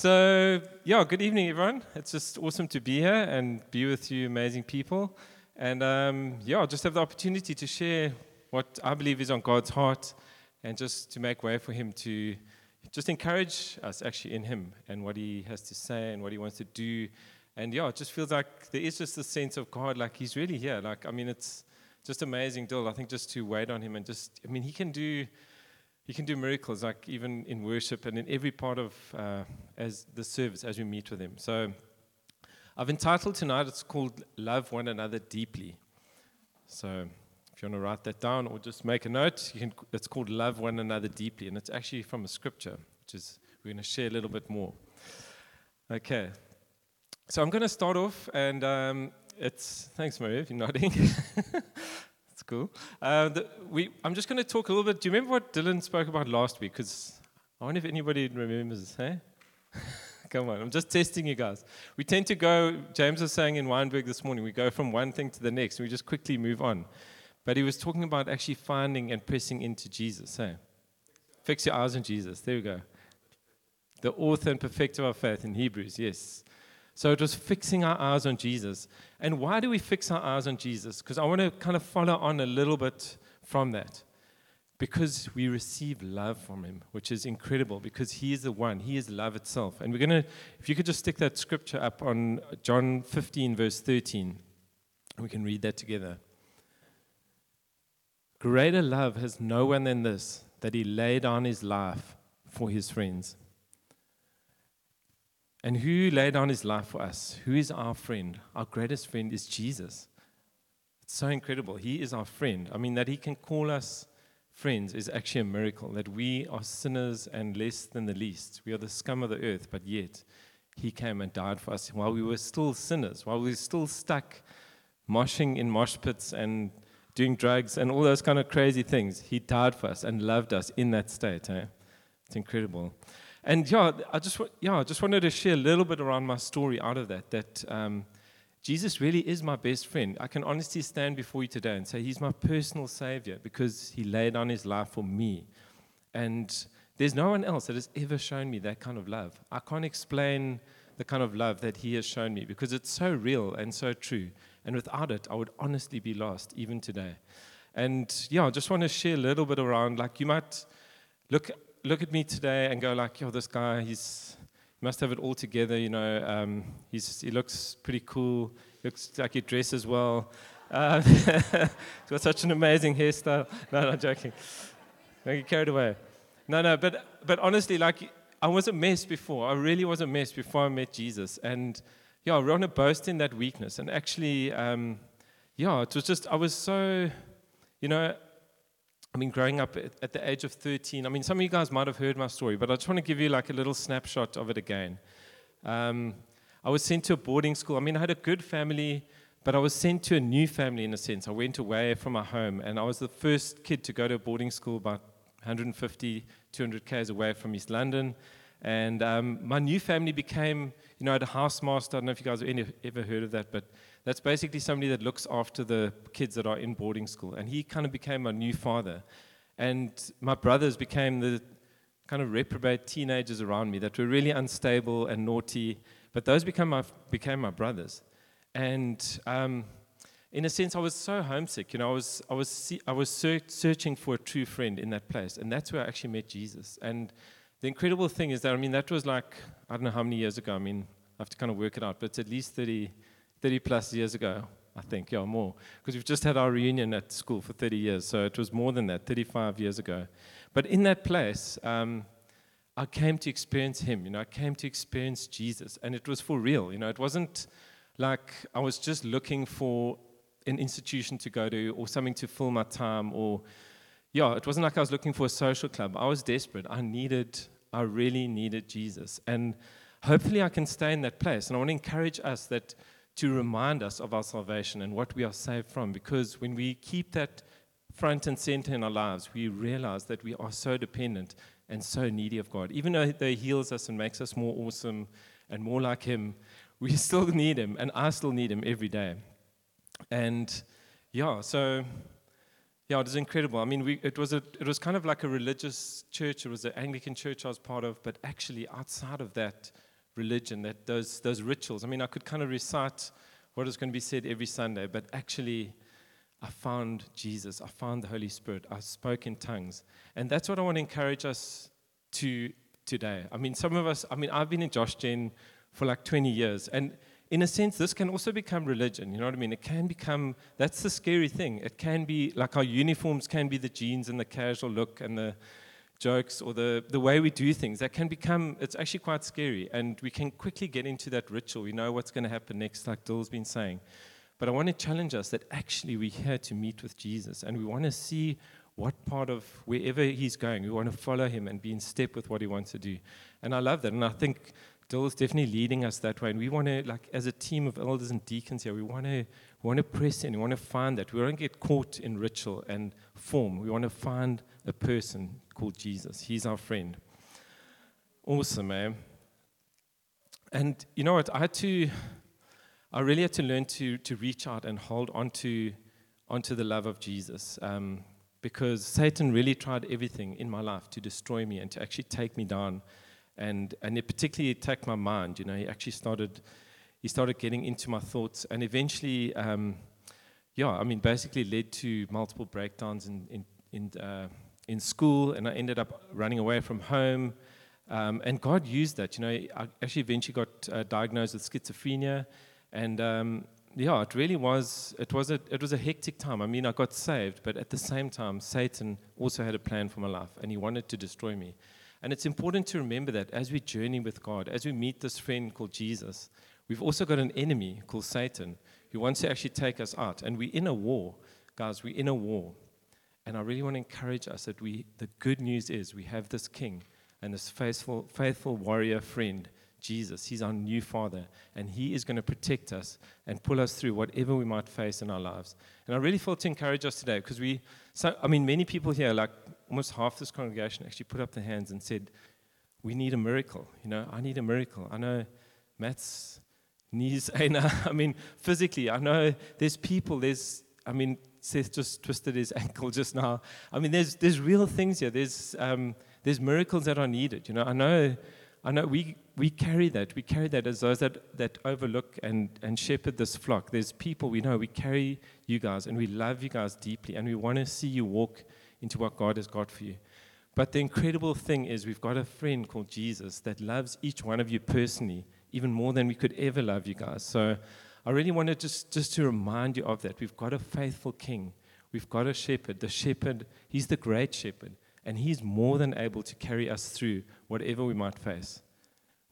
So, yeah, good evening, everyone. It's just awesome to be here and be with you, amazing people. And um, yeah, just have the opportunity to share what I believe is on God's heart and just to make way for Him to just encourage us actually in Him and what He has to say and what He wants to do. And yeah, it just feels like there is just a sense of God, like He's really here. Like, I mean, it's just amazing, Dill. I think just to wait on Him and just, I mean, He can do he can do miracles, like even in worship and in every part of uh, as the service as we meet with Him. So I've entitled tonight. It's called "Love One Another Deeply." So if you want to write that down or just make a note, can, it's called "Love One Another Deeply," and it's actually from a scripture, which is we're going to share a little bit more. Okay. So I'm going to start off, and um, it's thanks, Maria, you're nodding. cool. Uh, the, we, I'm just going to talk a little bit. Do you remember what Dylan spoke about last week? Because I wonder if anybody remembers. Hey, come on, I'm just testing you guys. We tend to go. James was saying in Wynberg this morning, we go from one thing to the next, and we just quickly move on. But he was talking about actually finding and pressing into Jesus. Hey, fix your eyes on Jesus. There we go. The author and perfecter of our faith in Hebrews. Yes. So it was fixing our eyes on Jesus. And why do we fix our eyes on Jesus? Because I want to kind of follow on a little bit from that. Because we receive love from him, which is incredible because he is the one, he is love itself. And we're going to, if you could just stick that scripture up on John 15, verse 13, we can read that together. Greater love has no one than this, that he laid down his life for his friends. And who laid down his life for us? Who is our friend? Our greatest friend is Jesus. It's so incredible. He is our friend. I mean, that he can call us friends is actually a miracle. That we are sinners and less than the least. We are the scum of the earth, but yet he came and died for us while we were still sinners, while we were still stuck moshing in mosh pits and doing drugs and all those kind of crazy things. He died for us and loved us in that state. Eh? It's incredible. And yeah, I just yeah, I just wanted to share a little bit around my story out of that. That um, Jesus really is my best friend. I can honestly stand before you today and say He's my personal Savior because He laid down His life for me. And there's no one else that has ever shown me that kind of love. I can't explain the kind of love that He has shown me because it's so real and so true. And without it, I would honestly be lost even today. And yeah, I just want to share a little bit around like you might look look at me today and go like, yo, this guy, he's he must have it all together, you know. Um, he's, he looks pretty cool. Looks like he dresses well. Uh, he's got such an amazing hairstyle. No, not joking. Don't get carried away. No, no, but, but honestly, like, I was a mess before. I really was a mess before I met Jesus. And, yeah, I want to boast in that weakness. And actually, um, yeah, it was just, I was so, you know, I mean, growing up at the age of 13, I mean, some of you guys might have heard my story, but I just want to give you like a little snapshot of it again. Um, I was sent to a boarding school. I mean, I had a good family, but I was sent to a new family in a sense. I went away from my home, and I was the first kid to go to a boarding school about 150, 200 k's away from East London. And um, my new family became, you know, a housemaster. I don't know if you guys have ever heard of that, but that's basically somebody that looks after the kids that are in boarding school. And he kind of became my new father. And my brothers became the kind of reprobate teenagers around me that were really unstable and naughty. But those became my, became my brothers. And um, in a sense, I was so homesick. You know, I was, I was, I was searching for a true friend in that place. And that's where I actually met Jesus. And the incredible thing is that, I mean, that was like, I don't know how many years ago. I mean, I have to kind of work it out, but it's at least 30, 30 plus years ago, I think, yeah, more. Because we've just had our reunion at school for 30 years, so it was more than that, 35 years ago. But in that place, um, I came to experience Him, you know, I came to experience Jesus, and it was for real, you know, it wasn't like I was just looking for an institution to go to or something to fill my time or, yeah, it wasn't like I was looking for a social club. I was desperate. I needed, I really needed Jesus. And hopefully I can stay in that place. And I want to encourage us that to remind us of our salvation and what we are saved from. Because when we keep that front and center in our lives, we realize that we are so dependent and so needy of God. Even though He heals us and makes us more awesome and more like Him, we still need Him, and I still need Him every day. And yeah, so yeah, it was incredible. I mean, we, it was a, it was kind of like a religious church. It was an Anglican church I was part of, but actually outside of that religion, that those, those rituals. I mean, I could kind of recite what is going to be said every Sunday, but actually, I found Jesus. I found the Holy Spirit. I spoke in tongues. And that's what I want to encourage us to today. I mean, some of us, I mean, I've been in Josh for like 20 years. And in a sense, this can also become religion. You know what I mean? It can become, that's the scary thing. It can be like our uniforms can be the jeans and the casual look and the jokes or the, the way we do things. That can become, it's actually quite scary. And we can quickly get into that ritual. We know what's going to happen next, like Dill's been saying. But I want to challenge us that actually we're here to meet with Jesus and we want to see what part of wherever he's going, we want to follow him and be in step with what he wants to do. And I love that. And I think Dill is definitely leading us that way. And we want to, like, as a team of elders and deacons here, we want to we want to press in. We want to find that. We don't get caught in ritual and form. We want to find a person called Jesus. He's our friend. Awesome, man. And you know what? I had to I really had to learn to, to reach out and hold onto, onto the love of Jesus um, because Satan really tried everything in my life to destroy me and to actually take me down. And, and it particularly attacked my mind. You know, he actually started, he started getting into my thoughts and eventually, um, yeah, I mean, basically led to multiple breakdowns in, in, in, uh, in school and I ended up running away from home. Um, and God used that. You know, I actually eventually got uh, diagnosed with schizophrenia. And um, yeah, it really was. It was a it was a hectic time. I mean, I got saved, but at the same time, Satan also had a plan for my life, and he wanted to destroy me. And it's important to remember that as we journey with God, as we meet this friend called Jesus, we've also got an enemy called Satan who wants to actually take us out. And we're in a war, guys. We're in a war. And I really want to encourage us that we. The good news is we have this King and this faithful, faithful warrior friend Jesus. He's our new Father, and He is going to protect us and pull us through whatever we might face in our lives. And I really felt to encourage us today because we, so, I mean, many people here, like almost half this congregation, actually put up their hands and said, We need a miracle. You know, I need a miracle. I know Matt's knees, I mean, physically, I know there's people, there's, I mean, Seth just twisted his ankle just now. I mean, there's, there's real things here. There's, um, there's miracles that are needed. You know, I know I know we, we carry that. We carry that as those that, that overlook and, and shepherd this flock. There's people we know. We carry you guys and we love you guys deeply and we want to see you walk into what God has got for you. But the incredible thing is, we've got a friend called Jesus that loves each one of you personally, even more than we could ever love you guys. So I really wanted just, just to remind you of that. We've got a faithful king, we've got a shepherd. The shepherd, he's the great shepherd and He's more than able to carry us through whatever we might face.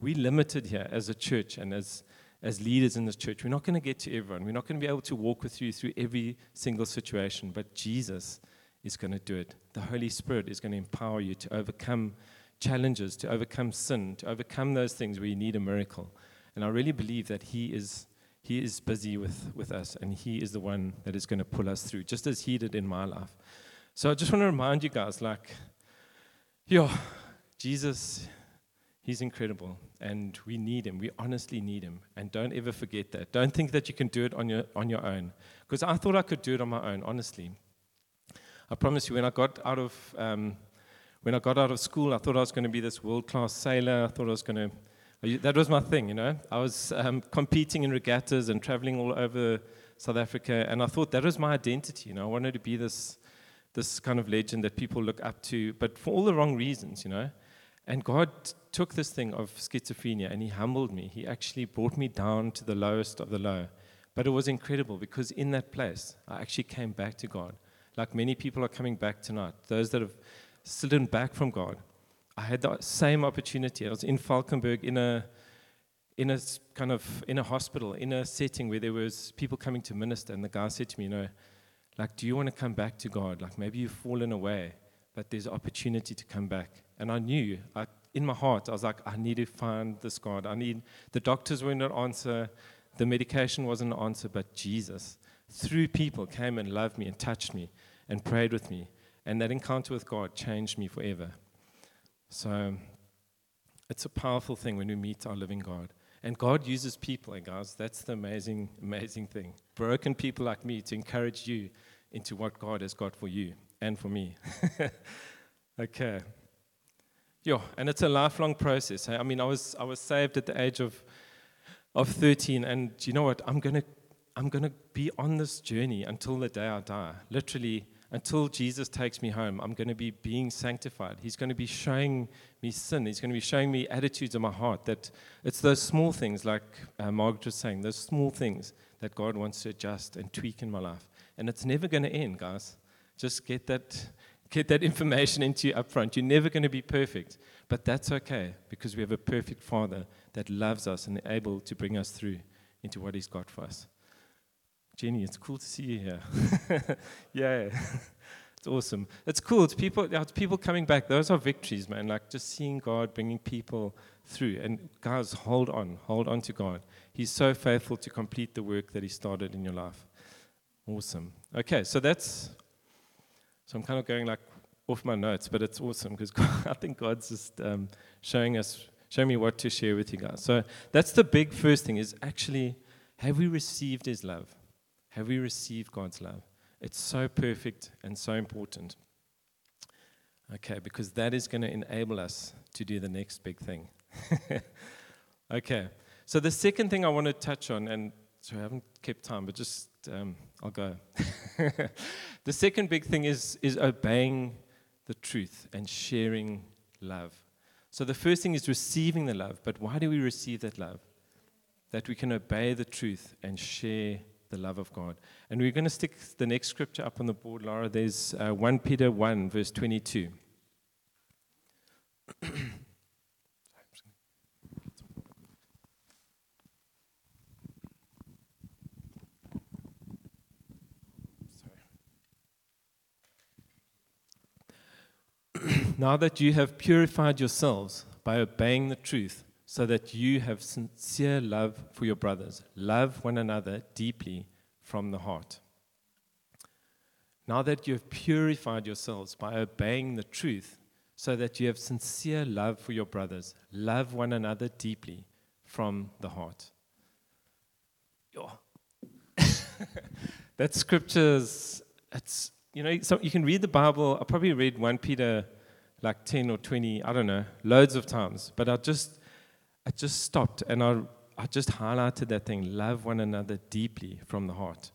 We're limited here as a church and as, as leaders in this church. We're not going to get to everyone. We're not going to be able to walk with you through every single situation, but Jesus is going to do it. The Holy Spirit is going to empower you to overcome challenges, to overcome sin, to overcome those things where you need a miracle. And I really believe that He is, he is busy with, with us, and He is the one that is going to pull us through, just as He did in my life. So I just want to remind you guys like, yo, Jesus, he's incredible and we need him. We honestly need him. And don't ever forget that. Don't think that you can do it on your, on your own. Because I thought I could do it on my own, honestly. I promise you, when I got out of, um, when I got out of school, I thought I was going to be this world class sailor. I thought I was going to, that was my thing, you know. I was um, competing in regattas and traveling all over South Africa. And I thought that was my identity, you know. I wanted to be this this kind of legend that people look up to, but for all the wrong reasons, you know. And God took this thing of schizophrenia and He humbled me. He actually brought me down to the lowest of the low. But it was incredible because in that place, I actually came back to God. Like many people are coming back tonight, those that have slidden back from God. I had the same opportunity. I was in Valkenberg in a in a kind of in a hospital, in a setting where there was people coming to minister, and the guy said to me, you know, like, do you want to come back to God? Like, maybe you've fallen away, but there's opportunity to come back. And I knew, I, in my heart, I was like, I need to find this God. I need, the doctors were not an answer, the medication wasn't an answer, but Jesus, through people, came and loved me and touched me and prayed with me. And that encounter with God changed me forever. So it's a powerful thing when we meet our living God. And God uses people, and guys, that's the amazing, amazing thing. Broken people like me to encourage you into what God has got for you and for me. okay. yeah, and it's a lifelong process. Eh? I mean, I was I was saved at the age of of 13, and you know what? I'm gonna I'm gonna be on this journey until the day I die. Literally, until Jesus takes me home, I'm going to be being sanctified. He's going to be showing me sin. He's going to be showing me attitudes in my heart that it's those small things, like uh, Margaret was saying, those small things that God wants to adjust and tweak in my life. And it's never going to end, guys. Just get that, get that information into you up front. You're never going to be perfect, but that's okay because we have a perfect Father that loves us and able to bring us through into what He's got for us. Jenny, it's cool to see you here. yeah, it's awesome. It's cool. It's people, it's people coming back. Those are victories, man. Like just seeing God bringing people through. And guys, hold on. Hold on to God. He's so faithful to complete the work that He started in your life. Awesome. Okay, so that's, so I'm kind of going like off my notes, but it's awesome because I think God's just um, showing us, showing me what to share with you guys. So that's the big first thing is actually, have we received His love? Have we received God's love? It's so perfect and so important. Okay, because that is going to enable us to do the next big thing. okay, so the second thing I want to touch on, and so I haven't kept time, but just um, I'll go. the second big thing is, is obeying the truth and sharing love. So the first thing is receiving the love, but why do we receive that love? That we can obey the truth and share the love of God. And we're going to stick the next scripture up on the board, Laura. There's uh, 1 Peter 1, verse 22. now that you have purified yourselves by obeying the truth, so that you have sincere love for your brothers. Love one another deeply from the heart. Now that you have purified yourselves by obeying the truth, so that you have sincere love for your brothers, love one another deeply from the heart. that scripture's, it's, you know, so you can read the Bible. I probably read 1 Peter like 10 or 20, I don't know, loads of times, but I just I just stopped and I, I just highlighted that thing love one another deeply from the heart.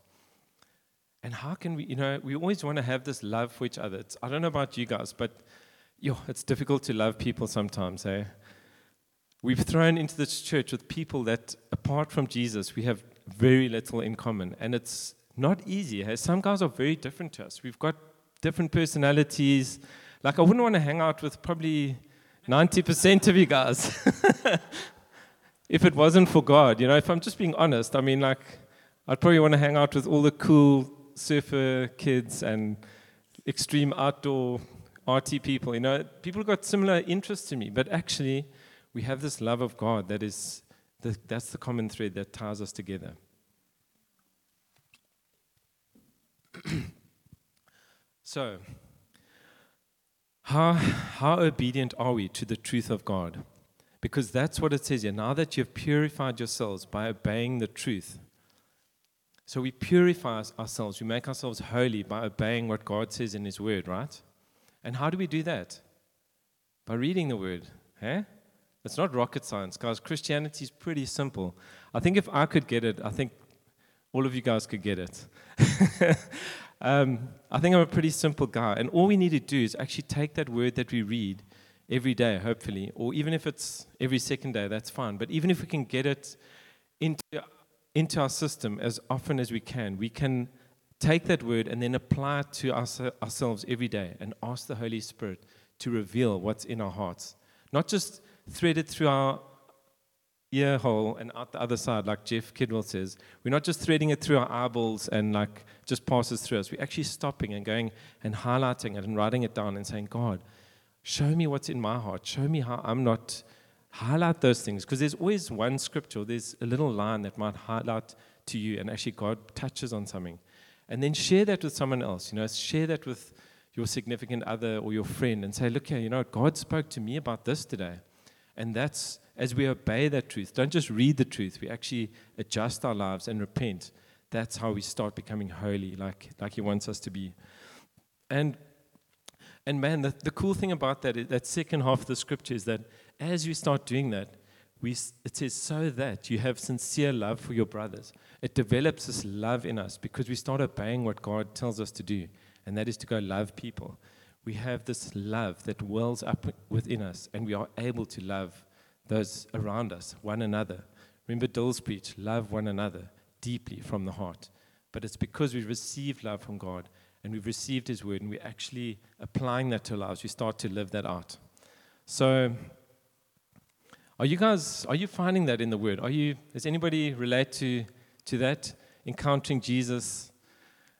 And how can we, you know, we always want to have this love for each other. It's, I don't know about you guys, but yo, it's difficult to love people sometimes, eh? We've thrown into this church with people that, apart from Jesus, we have very little in common. And it's not easy. Eh? Some guys are very different to us. We've got different personalities. Like, I wouldn't want to hang out with probably 90% of you guys. if it wasn't for God, you know, if I'm just being honest, I mean, like, I'd probably want to hang out with all the cool surfer kids and extreme outdoor RT people. You know, people got similar interests to me, but actually, we have this love of God that is, the, that's the common thread that ties us together. so, how, how obedient are we to the truth of God? Because that's what it says here. Now that you've purified yourselves by obeying the truth. So we purify ourselves, we make ourselves holy by obeying what God says in His Word, right? And how do we do that? By reading the Word. Eh? It's not rocket science, guys. Christianity is pretty simple. I think if I could get it, I think all of you guys could get it. Um, I think I'm a pretty simple guy, and all we need to do is actually take that word that we read every day, hopefully, or even if it's every second day, that's fine. But even if we can get it into, into our system as often as we can, we can take that word and then apply it to our, ourselves every day and ask the Holy Spirit to reveal what's in our hearts. Not just thread it through our ear hole and out the other side, like Jeff Kidwell says. We're not just threading it through our eyeballs and like just passes through us. We're actually stopping and going and highlighting it and writing it down and saying, God, show me what's in my heart. Show me how I'm not. Highlight those things because there's always one scripture, there's a little line that might highlight to you, and actually God touches on something. And then share that with someone else. You know, share that with your significant other or your friend and say, Look here, you know, God spoke to me about this today. And that's as we obey that truth, don't just read the truth, we actually adjust our lives and repent. That's how we start becoming holy, like, like He wants us to be. And And man, the, the cool thing about that, is, that second half of the scripture is that as you start doing that, we, it says, so that you have sincere love for your brothers. It develops this love in us because we start obeying what God tells us to do, and that is to go love people. We have this love that wells up within us, and we are able to love those around us, one another. Remember Dill's preach, love one another deeply from the heart. But it's because we've received love from God and we've received His word and we're actually applying that to our lives. We start to live that out. So, are you guys, are you finding that in the word? Are you, does anybody relate to, to that? Encountering Jesus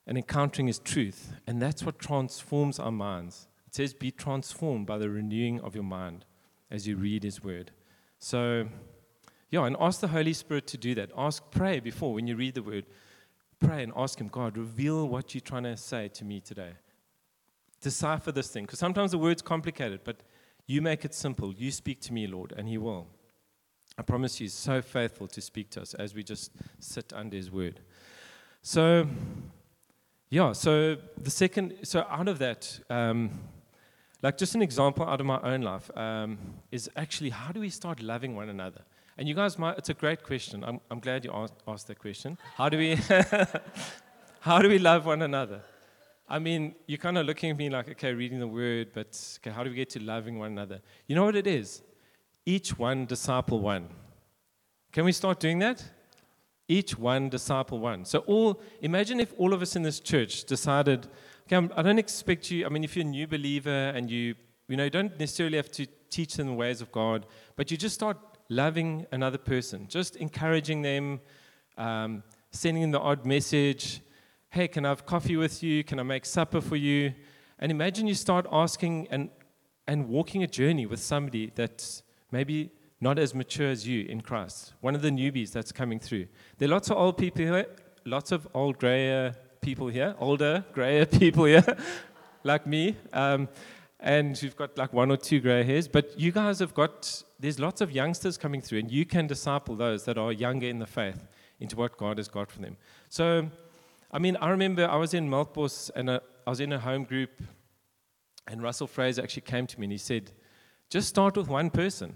and encountering His truth. And that's what transforms our minds. It says, be transformed by the renewing of your mind as you read His word. So, yeah, and ask the Holy Spirit to do that. Ask, pray before when you read the word. Pray and ask Him, God, reveal what you're trying to say to me today. Decipher this thing, because sometimes the word's complicated, but you make it simple. You speak to me, Lord, and He will. I promise you, He's so faithful to speak to us as we just sit under His word. So, yeah, so the second, so out of that, um, like just an example out of my own life um, is actually how do we start loving one another? And you guys might, it's a great question. I'm, I'm glad you asked, asked that question. How do we, how do we love one another? I mean, you're kind of looking at me like, okay, reading the word, but okay, how do we get to loving one another? You know what it is? Each one disciple one. Can we start doing that? Each one disciple one. So all, imagine if all of us in this church decided, okay, I'm, I do not expect you, I mean, if you're a new believer and you, you know, you don't necessarily have to teach them the ways of God, but you just start loving another person, just encouraging them, um, sending them the odd message. Hey, can I have coffee with you? Can I make supper for you? And imagine you start asking and, and walking a journey with somebody that's maybe not as mature as you in Christ, one of the newbies that's coming through. There are lots of old people here, lots of old grayer people here, older grayer people here, like me. Um, and you've got like one or two gray hairs, but you guys have got, there's lots of youngsters coming through, and you can disciple those that are younger in the faith into what God has got for them. So, I mean, I remember I was in Melkbos and uh, I was in a home group, and Russell Fraser actually came to me and he said, just start with one person.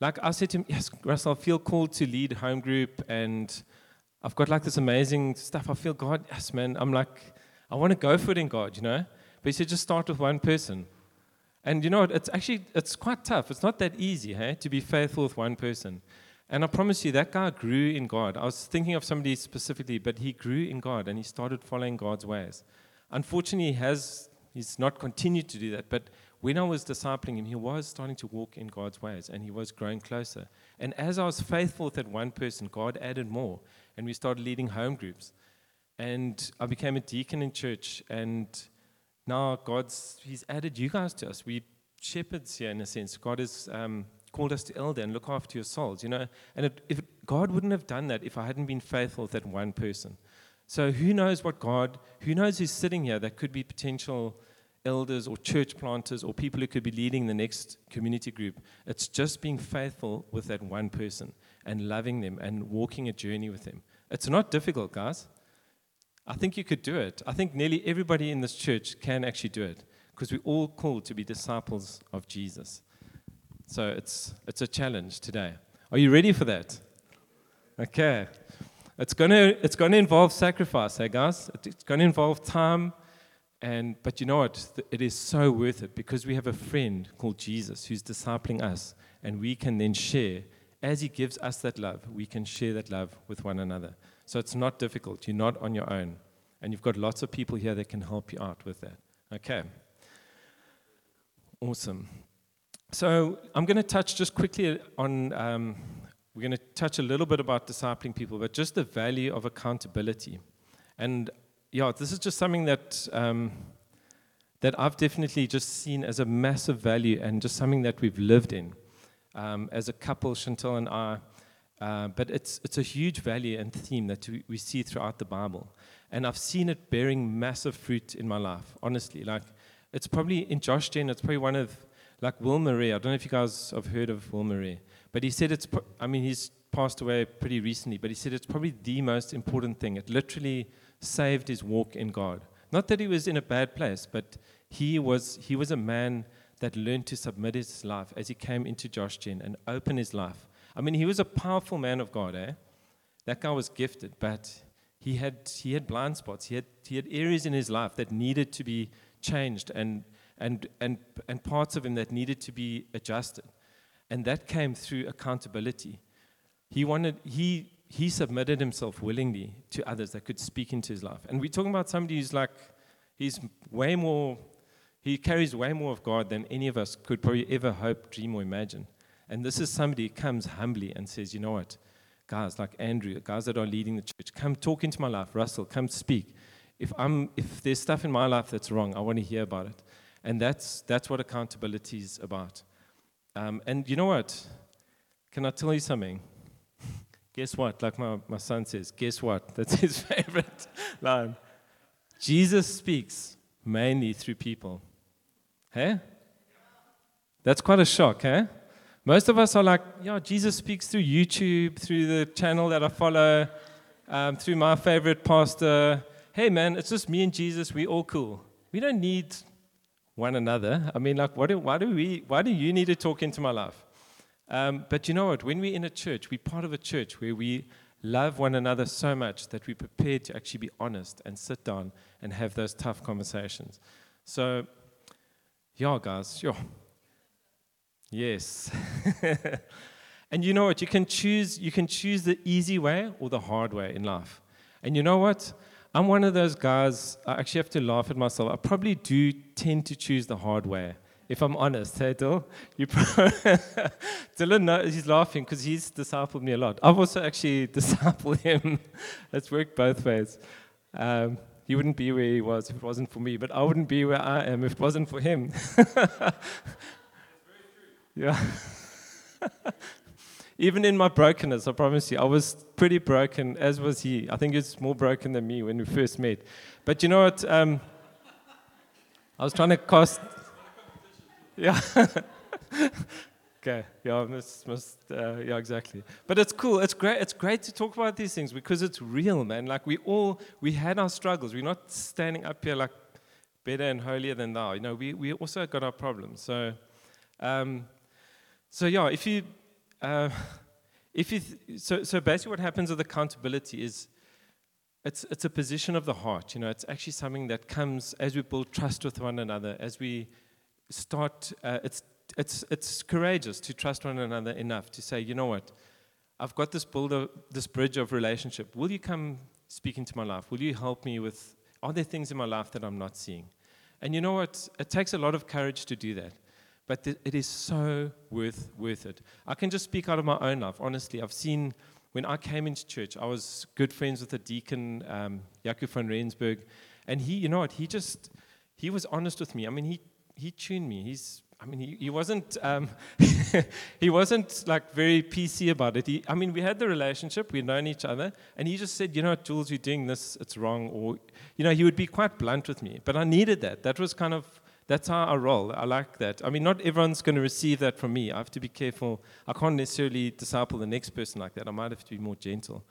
Like I said to him, yes, Russell, I feel called to lead home group and I've got like this amazing stuff. I feel God, yes, man. I'm like, I want to go for it in God, you know? But he said, just start with one person. And you know, it's actually, it's quite tough. It's not that easy, hey, to be faithful with one person. And I promise you, that guy grew in God. I was thinking of somebody specifically, but he grew in God and he started following God's ways. Unfortunately, he has, he's not continued to do that, but when I was discipling him, he was starting to walk in God's ways and he was growing closer. And as I was faithful with that one person, God added more. And we started leading home groups. And I became a deacon in church. And now God's, He's added you guys to us. We shepherds here in a sense. God has um, called us to elder and look after your souls, you know. And it, if God wouldn't have done that if I hadn't been faithful with that one person. So who knows what God, who knows who's sitting here that could be potential elders or church planters or people who could be leading the next community group. It's just being faithful with that one person and loving them and walking a journey with them. It's not difficult, guys. I think you could do it. I think nearly everybody in this church can actually do it because we're all called to be disciples of Jesus. So it's, it's a challenge today. Are you ready for that? Okay. It's going to it's to involve sacrifice, hey guys? It's going to involve time and, but you know what? It is so worth it because we have a friend called Jesus who's discipling us, and we can then share. As he gives us that love, we can share that love with one another. So it's not difficult. You're not on your own. And you've got lots of people here that can help you out with that. Okay. Awesome. So I'm going to touch just quickly on, um, we're going to touch a little bit about discipling people, but just the value of accountability. And yeah, this is just something that um, that I've definitely just seen as a massive value and just something that we've lived in um, as a couple, Chantel and I. Uh, but it's it's a huge value and theme that we, we see throughout the Bible, and I've seen it bearing massive fruit in my life. Honestly, like it's probably in Josh Gen, it's probably one of like Will Murray. I don't know if you guys have heard of Will Murray, but he said it's. I mean, he's passed away pretty recently, but he said it's probably the most important thing. It literally saved his walk in God. Not that he was in a bad place, but he was, he was a man that learned to submit his life as he came into Josh Gen and open his life. I mean, he was a powerful man of God, eh? That guy was gifted, but he had, he had blind spots. He had, he had areas in his life that needed to be changed and, and, and, and parts of him that needed to be adjusted. And that came through accountability. He wanted, he, he submitted himself willingly to others that could speak into his life. And we're talking about somebody who's like, he's way more he carries way more of God than any of us could probably ever hope, dream, or imagine. And this is somebody who comes humbly and says, you know what, guys like Andrew, guys that are leading the church, come talk into my life. Russell, come speak. If, I'm, if there's stuff in my life that's wrong, I want to hear about it. And that's, that's what accountability is about. Um, and you know what? Can I tell you something? Guess what? Like my, my son says, guess what? That's his favorite line. Jesus speaks mainly through people. Hey? That's quite a shock, eh? Most of us are like, yeah, Jesus speaks through YouTube, through the channel that I follow, um, through my favorite pastor. Hey, man, it's just me and Jesus. We all cool. We don't need one another. I mean, like, do, why do we? Why do you need to talk into my life? Um, but you know what? When we're in a church, we're part of a church where we love one another so much that we're prepared to actually be honest and sit down and have those tough conversations. So yeah, guys, sure. Yes. and you know what? You can choose you can choose the easy way or the hard way in life. And you know what? I'm one of those guys, I actually have to laugh at myself. I probably do tend to choose the hard way. If I'm honest, hey Dill, you Dylan knows, he's laughing because he's discipled me a lot. I've also actually discipled him. it's worked both ways. Um, he wouldn't be where he was if it wasn't for me, but I wouldn't be where I am if it wasn't for him. yeah. Even in my brokenness, I promise you, I was pretty broken, as was he. I think he's more broken than me when we first met. But you know what? Um, I was trying to cast. Yeah. Okay, yeah, must, must, uh, yeah, exactly. But it's cool. It's great. It's great to talk about these things because it's real, man. Like we all, we had our struggles. We're not standing up here like better and holier than thou. You know, we we also got our problems. So, um, so yeah, if you, uh, if you, th- so so basically, what happens with accountability is. It's, it's a position of the heart, you know. It's actually something that comes as we build trust with one another, as we start. Uh, it's it's, it's courageous to trust one another enough to say, you know what, I've got this, builder, this bridge of relationship. Will you come speak into my life? Will you help me with, are there things in my life that I'm not seeing? And you know what? It takes a lot of courage to do that. But th- it is so worth, worth it. I can just speak out of my own life. Honestly, I've seen when I came into church, I was good friends with a deacon, um, Jacob van Rensburg. And he, you know what? He just, he was honest with me. I mean, he, he tuned me. He's I mean, he, he wasn't um, he wasn't like very PC about it. He, I mean, we had the relationship, we'd known each other, and he just said, you know, Jules, you're doing this, it's wrong, or you know, he would be quite blunt with me. But I needed that. That was kind of that's how I roll. I like that. I mean, not everyone's going to receive that from me. I have to be careful. I can't necessarily disciple the next person like that. I might have to be more gentle.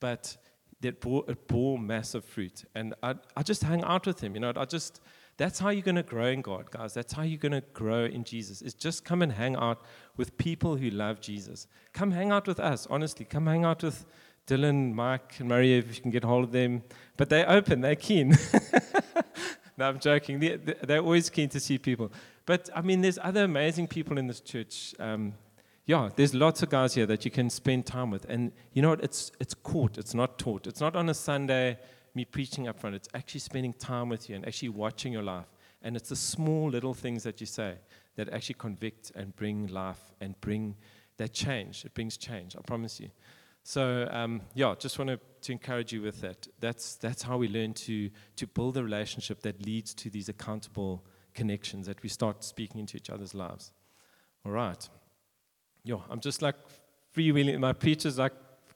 But that bore, it bore massive fruit, and I, I just hang out with him. You know, I just that's how you're going to grow in God, guys. That's how you're going to grow in Jesus. Is just come and hang out with people who love Jesus. Come hang out with us, honestly. Come hang out with Dylan, Mike, and Maria if you can get hold of them. But they're open, they're keen. no, I'm joking. They're, always keen to see people. But I mean, there's other amazing people in this church. Um, yeah, there's lots of guys here that you can spend time with. And you know what? It's, it's caught, it's not taught. It's not on a Sunday me preaching up front. It's actually spending time with you and actually watching your life. And it's the small little things that you say that actually convict and bring life and bring that change. It brings change, I promise you. So, um, yeah, just want to, encourage you with that. That's, that's how we learn to, to build a relationship that leads to these accountable connections that we start speaking into each other's lives. All right. Yeah, I'm just like freewheeling. My preacher's like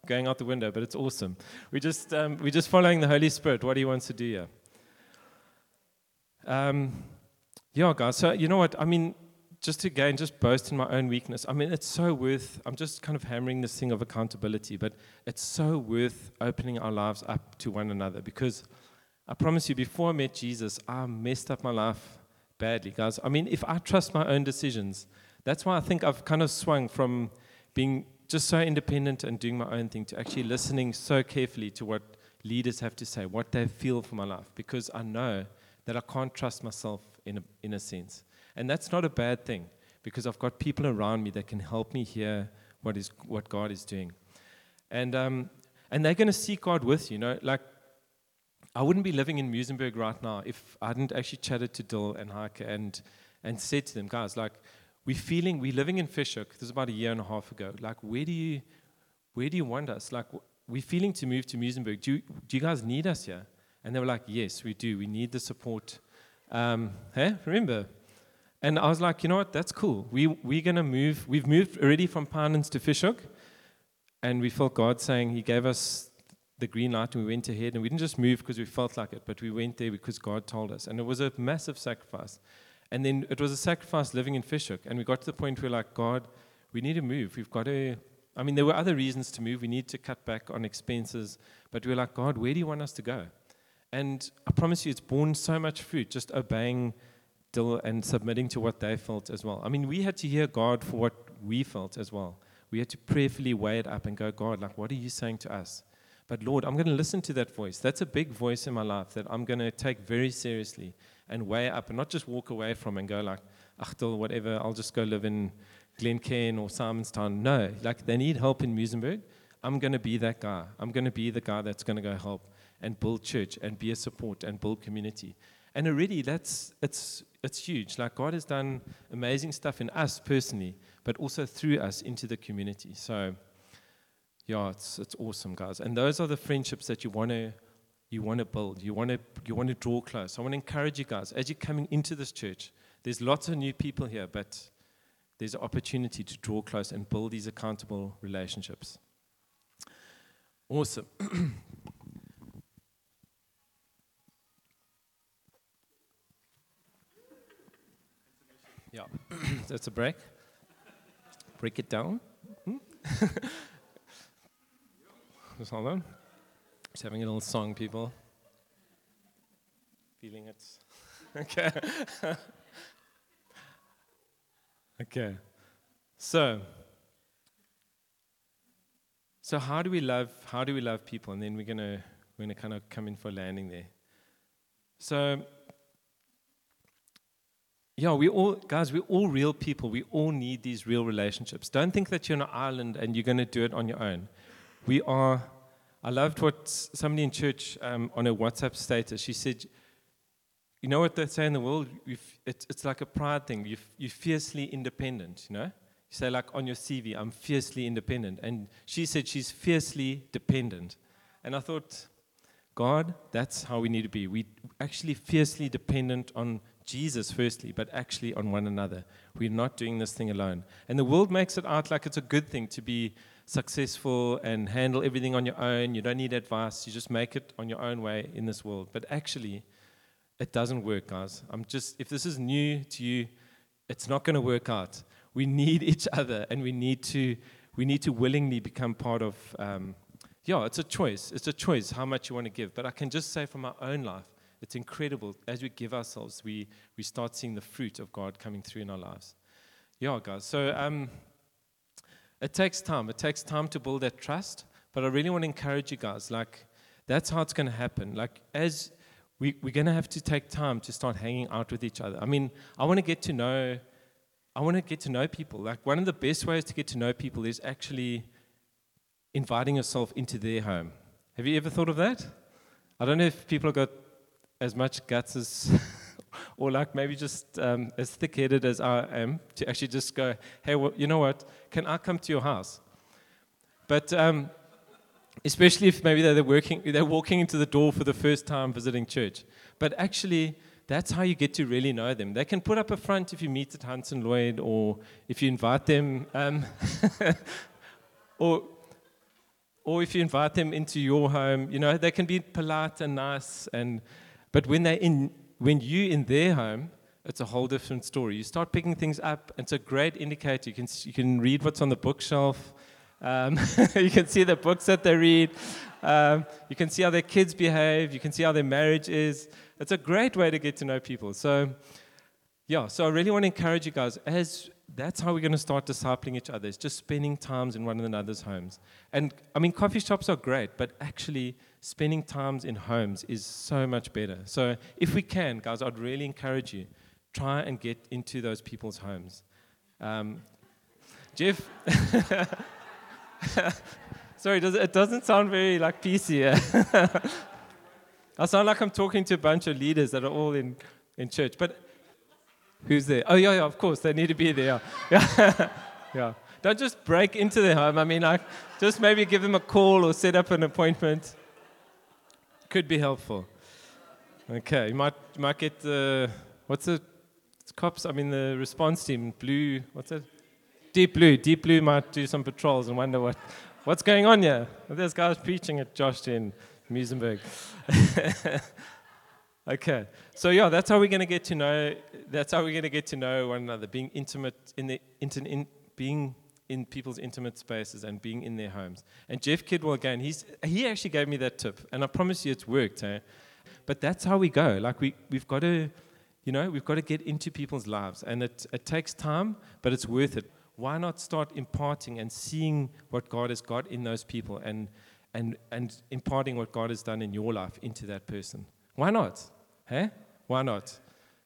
going out the window, but it's awesome. We just um, we're just following the Holy Spirit, what He wants to do here. Um, yeah, guys. So you know what? I mean, just again, just boast in my own weakness. I mean, it's so worth. I'm just kind of hammering this thing of accountability, but it's so worth opening our lives up to one another because I promise you, before I met Jesus, I messed up my life badly, guys. I mean, if I trust my own decisions, that's why I think I've kind of swung from being just so independent and doing my own thing to actually listening so carefully to what leaders have to say, what they feel for my life, because I know that I can't trust myself in a, in a sense. And that's not a bad thing, because I've got people around me that can help me hear what, is, what God is doing. And, um, and they're going to seek God with you. you know, like I wouldn't be living in Muizenberg right now if I hadn't actually chatted to Dill and Heike and, and said to them, guys, like, we're feeling, we're living in Fish Hoek. This is about a year and a half ago. Like, where do you, where do you want us? Like, we're feeling to move to Muizenberg. Do you, do you guys need us here? And they were like, yes, we do. We need the support. Um, hey, remember? And I was like, you know what? That's cool. We, we're going to move. We've moved already from Pinelands to Fish Hoek. And we felt God saying He gave us the green light and we went ahead. And we didn't just move because we felt like it, but we went there because God told us. And it was a massive sacrifice. And then it was a sacrifice living in Fish Hoek. And we got to the point where, like, God, we need to move. We've got to. I mean, there were other reasons to move. We need to cut back on expenses. But we we're like, God, where do you want us to go? And I promise you, it's borne so much fruit just obeying Dill and submitting to what they felt as well. I mean, we had to hear God for what we felt as well. We had to prayerfully weigh it up and go, God, like, what are you saying to us? But Lord, I'm going to listen to that voice. That's a big voice in my life that I'm going to take very seriously and weigh up and not just walk away from and go like, Achtel, whatever, I'll just go live in Glencairn or Simonstown. No, like they need help in Muizenberg. I'm going to be that guy. I'm going to be the guy that's going to go help and build church and be a support and build community. And already that's it's it's huge. Like God has done amazing stuff in us personally, but also through us into the community. So yeah, it's, it's awesome, guys. And those are the friendships that you want to you want to build. You want to you want to draw close. I want to encourage you guys as you're coming into this church. There's lots of new people here, but there's an opportunity to draw close and build these accountable relationships. Awesome. yeah, that's a break. Break it down. Hmm? Just hold on. Just having a little song, people. Feeling it. okay. okay. So, so how do we love? How do we love people? And then we're gonna we're gonna kind of come in for landing there. So, yeah, we all guys, we're all real people. We all need these real relationships. Don't think that you're on an island and you're gonna do it on your own. We are, I loved what somebody in church um, on a WhatsApp status, she said, you know what they say in the world? It's, like a pride thing. You're, you're fiercely independent, you know? You say, like, on your CV, I'm fiercely independent. And she said she's fiercely dependent. And I thought, God, that's how we need to be. We actually fiercely dependent on Jesus firstly, but actually on one another. We're not doing this thing alone. And the world makes it out like it's a good thing to be successful and handle everything on your own. You don't need advice. You just make it on your own way in this world. But actually, it doesn't work, guys. I'm just, if this is new to you, it's not going to work out. We need each other and we need to, we need to willingly become part of, um, yeah, it's a choice. It's a choice how much you want to give. But I can just say from my own life, it's incredible. As we give ourselves, we, we start seeing the fruit of God coming through in our lives. Yeah, guys. So, um, it takes time. It takes time to build that trust. But I really want to encourage you guys. Like, that's how it's going to happen. Like, as we, we're going to have to take time to start hanging out with each other. I mean, I want to get to know. I want to get to know people. Like, one of the best ways to get to know people is actually inviting yourself into their home. Have you ever thought of that? I don't know if people have got as much guts as or like maybe just um, as thick headed as I am to actually just go, hey, well, you know what? Can I come to your house? But um, especially if maybe they're working, they're walking into the door for the first time visiting church. But actually, that's how you get to really know them. They can put up a front if you meet at Hans and Lloyd, or if you invite them, um, or or if you invite them into your home. You know, they can be polite and nice, and but when they're in when you in their home, it's a whole different story. You start picking things up. It's a great indicator. You can you can read what's on the bookshelf. Um, you can see the books that they read. Um, you can see how their kids behave. You can see how their marriage is. It's a great way to get to know people. So, yeah, so I really want to encourage you guys as that's how we're going to start discipling each other. It's just spending times in one another's homes. And I mean, coffee shops are great, but actually spending times in homes is so much better. So if we can, guys, I'd really encourage you try and get into those people's homes. Um, Jeff, sorry, does it, it, doesn't sound very like PC. I sound like I'm talking to a bunch of leaders that are all in, in church, but Who's there? Oh, yeah, yeah, of course. They need to be there. Yeah. yeah. Don't just break into their home. I mean, like, just maybe give them a call or set up an appointment. Could be helpful. Okay. You might, you might get the, what's the cops? I mean, the response team, blue, what's it? Deep blue. Deep blue might do some patrols and wonder what, what's going on here. There's guys preaching at Josh in Muizenberg. Okay, so yeah, that's how we're going to get to know. That's how we're going to get to know one another, being intimate in the in, being in people's intimate spaces and being in their homes. And Jeff Kidwell again, he's he actually gave me that tip, and I promise you, it's worked. Eh? But that's how we go. Like we we've got to, you know, we've got to get into people's lives, and it it takes time, but it's worth it. Why not start imparting and seeing what God has got in those people, and and and imparting what God has done in your life into that person? Why not? Hey? Why not?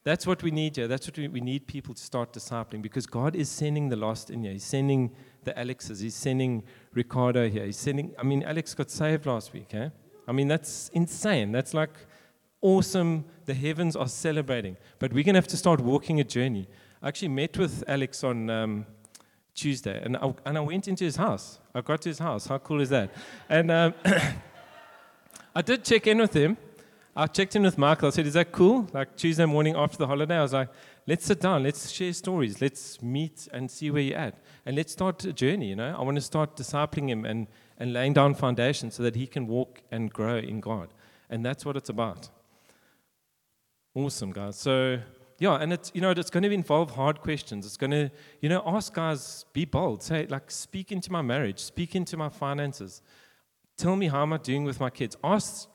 That's what we need here. That's what we, we need people to start discipling because God is sending the lost in here. He's sending the Alexes. He's sending Ricardo here. He's sending, I mean, Alex got saved last week, eh? I mean, that's insane. That's like awesome. The heavens are celebrating. But we're going to have to start walking a journey. I actually met with Alex on um, Tuesday and I, and I went into his house. I got to his house. How cool is that? And um, I did check in with him. I checked in with Michael. I said, Is that cool? Like Tuesday morning after the holiday, I was like, Let's sit down. Let's share stories. Let's meet and see where you're at. And let's start a journey. You know, I want to start discipling him and, and laying down foundations so that he can walk and grow in God. And that's what it's about. Awesome, guys. So, yeah, and it's, you know, it's going to involve hard questions. It's going to, you know, ask guys, be bold. Say, like, speak into my marriage, speak into my finances. Tell me how am I doing with my kids. Ask,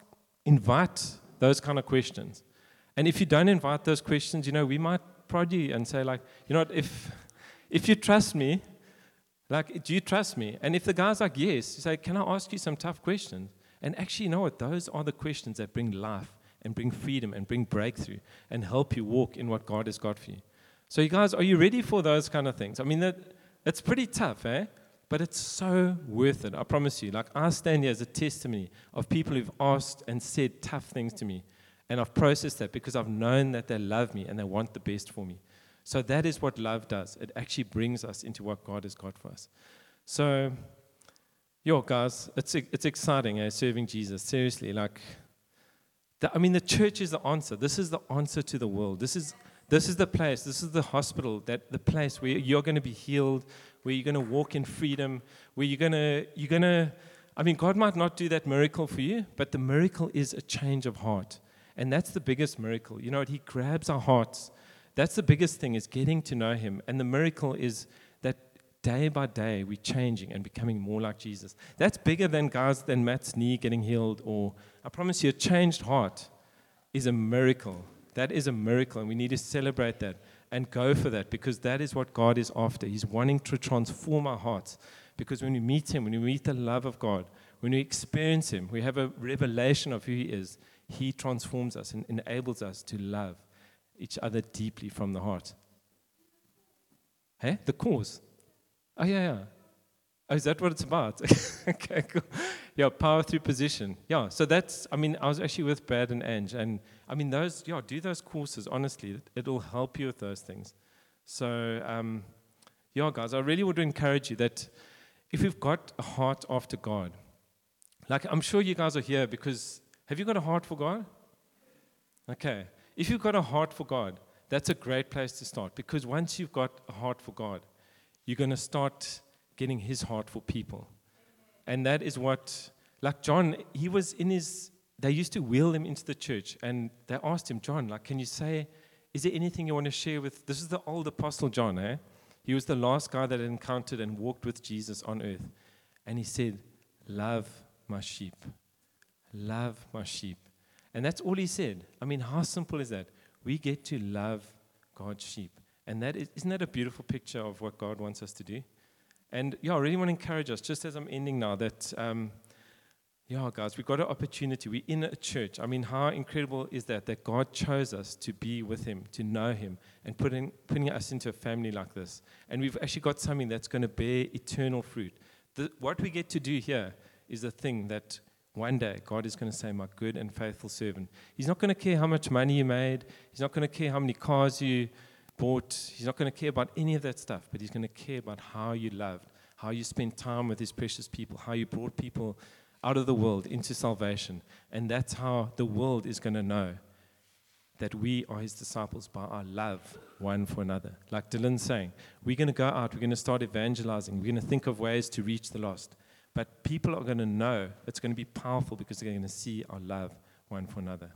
invite those kind of questions. And if you don't invite those questions, you know, we might prod you and say, like, you know what, if, if you trust me, like, do you trust me? And if the guy's like, yes, you say, can I ask you some tough questions? And actually, you know what? Those are the questions that bring life and bring freedom and bring breakthrough and help you walk in what God has got for you. So, you guys, are you ready for those kind of things? I mean, that, it's pretty tough, eh? But it's so worth it, I promise you. Like, I stand here as a testimony of people who've asked and said tough things to me. And I've processed that because I've known that they love me and they want the best for me. So that is what love does. It actually brings us into what God has got for us. So, yo, guys, it's, it's exciting, eh, serving Jesus. Seriously, like, the, I mean, the church is the answer. This is the answer to the world. This is, this is the place, this is the hospital, that the place where you're going to be healed, where you're going to walk in freedom, where you're going to, you're going to, I mean, God might not do that miracle for you, but the miracle is a change of heart. And that's the biggest miracle. You know? He grabs our hearts. That's the biggest thing is getting to know him. And the miracle is that day by day we're changing and becoming more like Jesus. That's bigger than guys than Matt's knee getting healed or I promise you a changed heart is a miracle. That is a miracle and we need to celebrate that and go for that because that is what God is after. He's wanting to transform our hearts. Because when we meet Him, when we meet the love of God, when we experience Him, we have a revelation of who He is. He transforms us and enables us to love each other deeply from the heart. Hey, the cause. Oh, yeah, yeah. Oh, is that what it's about? okay, cool. Yeah, power through position. Yeah, so that's, I mean, I was actually with Brad and Ange, and I mean, those, yeah, do those courses, honestly. It'll help you with those things. So, um, yeah, guys, I really would encourage you that if you've got a heart after God, like I'm sure you guys are here because have you got a heart for God? Okay. If you've got a heart for God, that's a great place to start because once you've got a heart for God, you're going to start getting his heart for people. And that is what, like John, he was in his they used to wheel him into the church and they asked him, John, like, can you say, is there anything you want to share with? This is the old apostle John, eh? He was the last guy that encountered and walked with Jesus on earth. And he said, Love my sheep. Love my sheep. And that's all he said. I mean, how simple is that? We get to love God's sheep. And that is, isn't that a beautiful picture of what God wants us to do? And yeah, I really want to encourage us, just as I'm ending now, that, um, yeah, guys, we've got an opportunity. We're in a church. I mean, how incredible is that, that God chose us to be with Him, to know Him, and putting, putting us into a family like this. And we've actually got something that's going to bear eternal fruit. The, what we get to do here is the thing that one day God is going to say, My good and faithful servant. He's not going to care how much money you made, He's not going to care how many cars you bought. He's not going to care about any of that stuff, but He's going to care about how you loved, how you spent time with His precious people, how you brought people out of the world into salvation. And that's how the world is going to know that we are His disciples by our love one for another. Like Dylan's saying, we're going to go out, we're going to start evangelizing, we're going to think of ways to reach the lost. But people are going to know it's going to be powerful because they're going to see our love one for another.